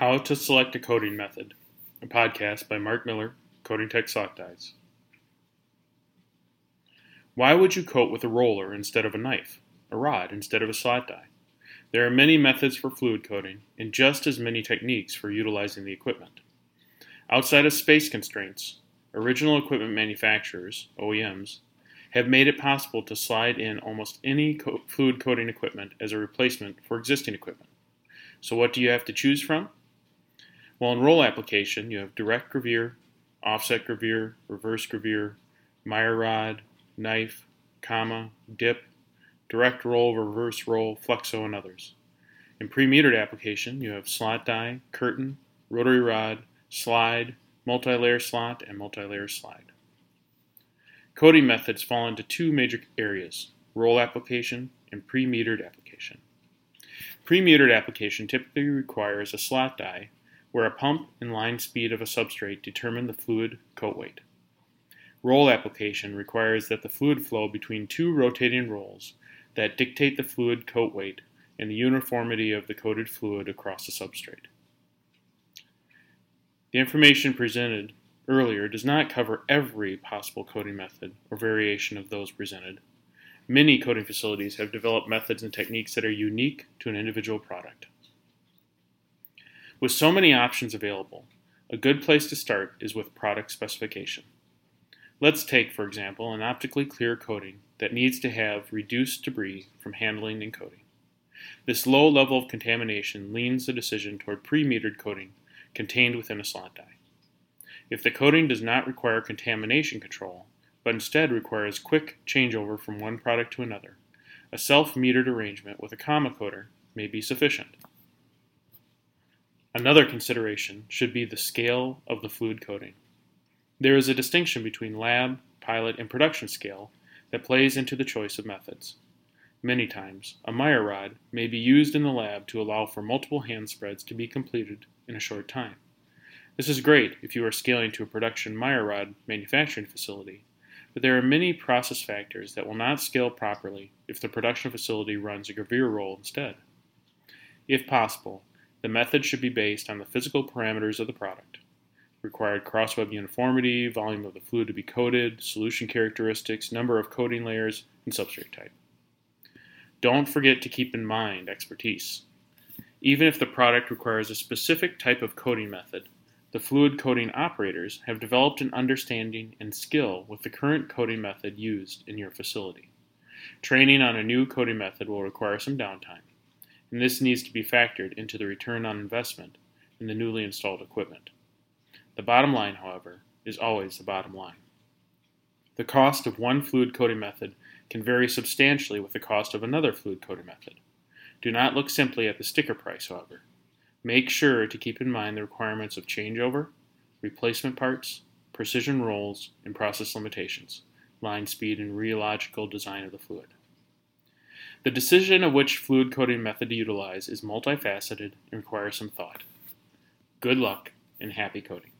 How to Select a Coating Method, a podcast by Mark Miller, Coating Tech Slot Dies. Why would you coat with a roller instead of a knife, a rod instead of a slot die? There are many methods for fluid coating and just as many techniques for utilizing the equipment. Outside of space constraints, original equipment manufacturers, OEMs, have made it possible to slide in almost any co- fluid coating equipment as a replacement for existing equipment. So, what do you have to choose from? Well, in roll application, you have direct gravure, offset gravure, reverse gravure, Meyer rod, knife, comma, dip, direct roll, reverse roll, flexo, and others. In pre-metered application, you have slot die, curtain, rotary rod, slide, multi-layer slot, and multi-layer slide. Coating methods fall into two major areas roll application and pre metered application. Pre metered application typically requires a slot die where a pump and line speed of a substrate determine the fluid coat weight. Roll application requires that the fluid flow between two rotating rolls that dictate the fluid coat weight and the uniformity of the coated fluid across the substrate. The information presented earlier does not cover every possible coating method or variation of those presented. Many coating facilities have developed methods and techniques that are unique to an individual product. With so many options available, a good place to start is with product specification. Let's take, for example, an optically clear coating that needs to have reduced debris from handling and coating. This low level of contamination leans the decision toward pre-metered coating contained within a slot die. If the coating does not require contamination control, but instead requires quick changeover from one product to another, a self-metered arrangement with a comma coater may be sufficient. Another consideration should be the scale of the fluid coating. There is a distinction between lab, pilot, and production scale that plays into the choice of methods. Many times, a Meyer rod may be used in the lab to allow for multiple hand spreads to be completed in a short time. This is great if you are scaling to a production Meyer rod manufacturing facility, but there are many process factors that will not scale properly if the production facility runs a gravure roll instead. If possible, the method should be based on the physical parameters of the product. Required crossweb uniformity, volume of the fluid to be coated, solution characteristics, number of coating layers, and substrate type. Don't forget to keep in mind expertise. Even if the product requires a specific type of coating method, the fluid coating operators have developed an understanding and skill with the current coating method used in your facility. Training on a new coating method will require some downtime, and this needs to be factored into the return on investment in the newly installed equipment. The bottom line, however, is always the bottom line. The cost of one fluid coating method can vary substantially with the cost of another fluid coating method. Do not look simply at the sticker price, however. Make sure to keep in mind the requirements of changeover, replacement parts, precision rolls, and process limitations, line speed, and rheological design of the fluid. The decision of which fluid coating method to utilize is multifaceted and requires some thought. Good luck and happy coating.